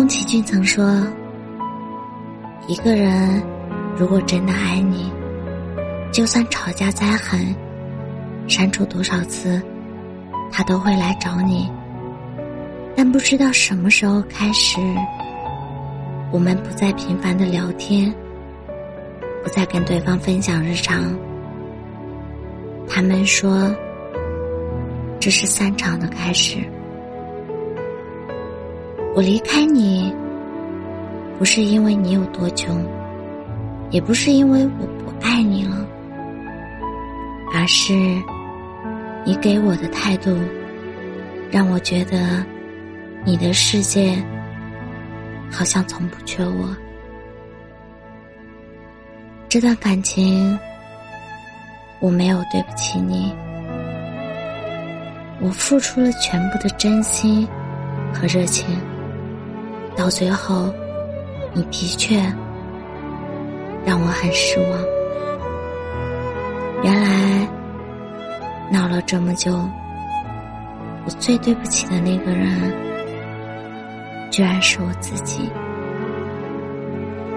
宫崎骏曾说：“一个人如果真的爱你，就算吵架再狠，删除多少次，他都会来找你。但不知道什么时候开始，我们不再频繁的聊天，不再跟对方分享日常。他们说，这是散场的开始。”我离开你，不是因为你有多穷，也不是因为我不爱你了，而是你给我的态度，让我觉得你的世界好像从不缺我。这段感情，我没有对不起你，我付出了全部的真心和热情。到最后，你的确让我很失望。原来闹了这么久，我最对不起的那个人，居然是我自己，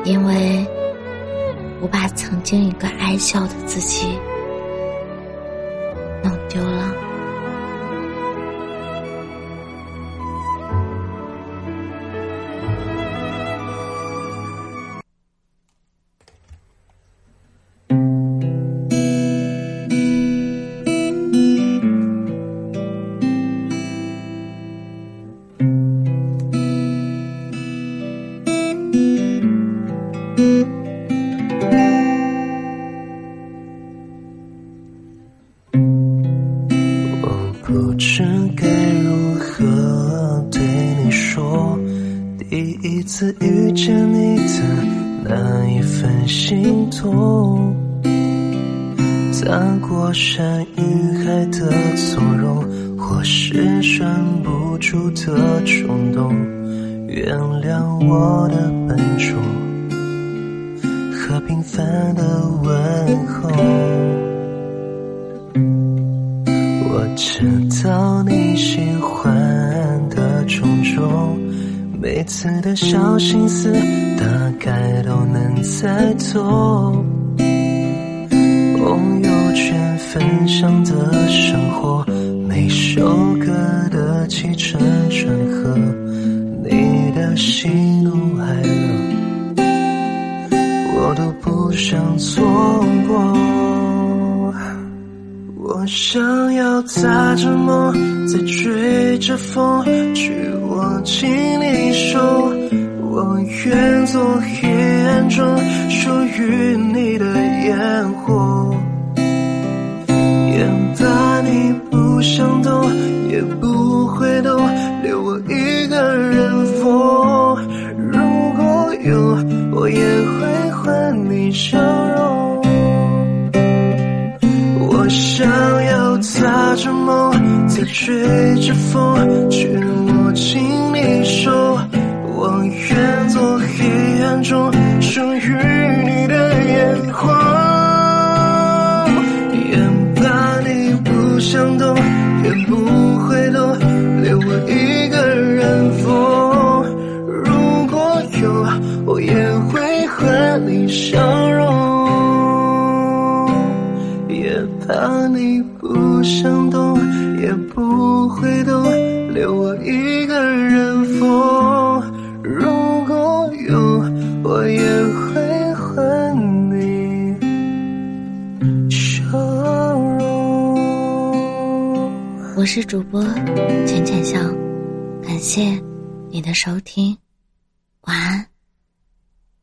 因为我把曾经一个爱笑的自己不知该如何对你说，第一次遇见你的那一份心动，踏过山与海的从容，或是忍不住的冲动，原谅我的笨拙和平凡的我每次的小心思大概都能猜透。朋友圈分享的生活，每首歌的起承转合，你的喜怒哀乐，我都不想错过。我想要踏着梦，在追着风，去握紧你手。我愿做黑暗中属于你的烟火，也怕你不想动，也不会动，留我一个人疯。如果有，我也会换你笑容。我想要踏着梦，吹着风，却握紧你手。我愿做黑暗中属于你的烟火，也怕你不想动，也不会动，你不想动，也不会动，留我一个人疯。如果有，我也会还你笑容。我是主播浅浅笑，感谢你的收听，晚安。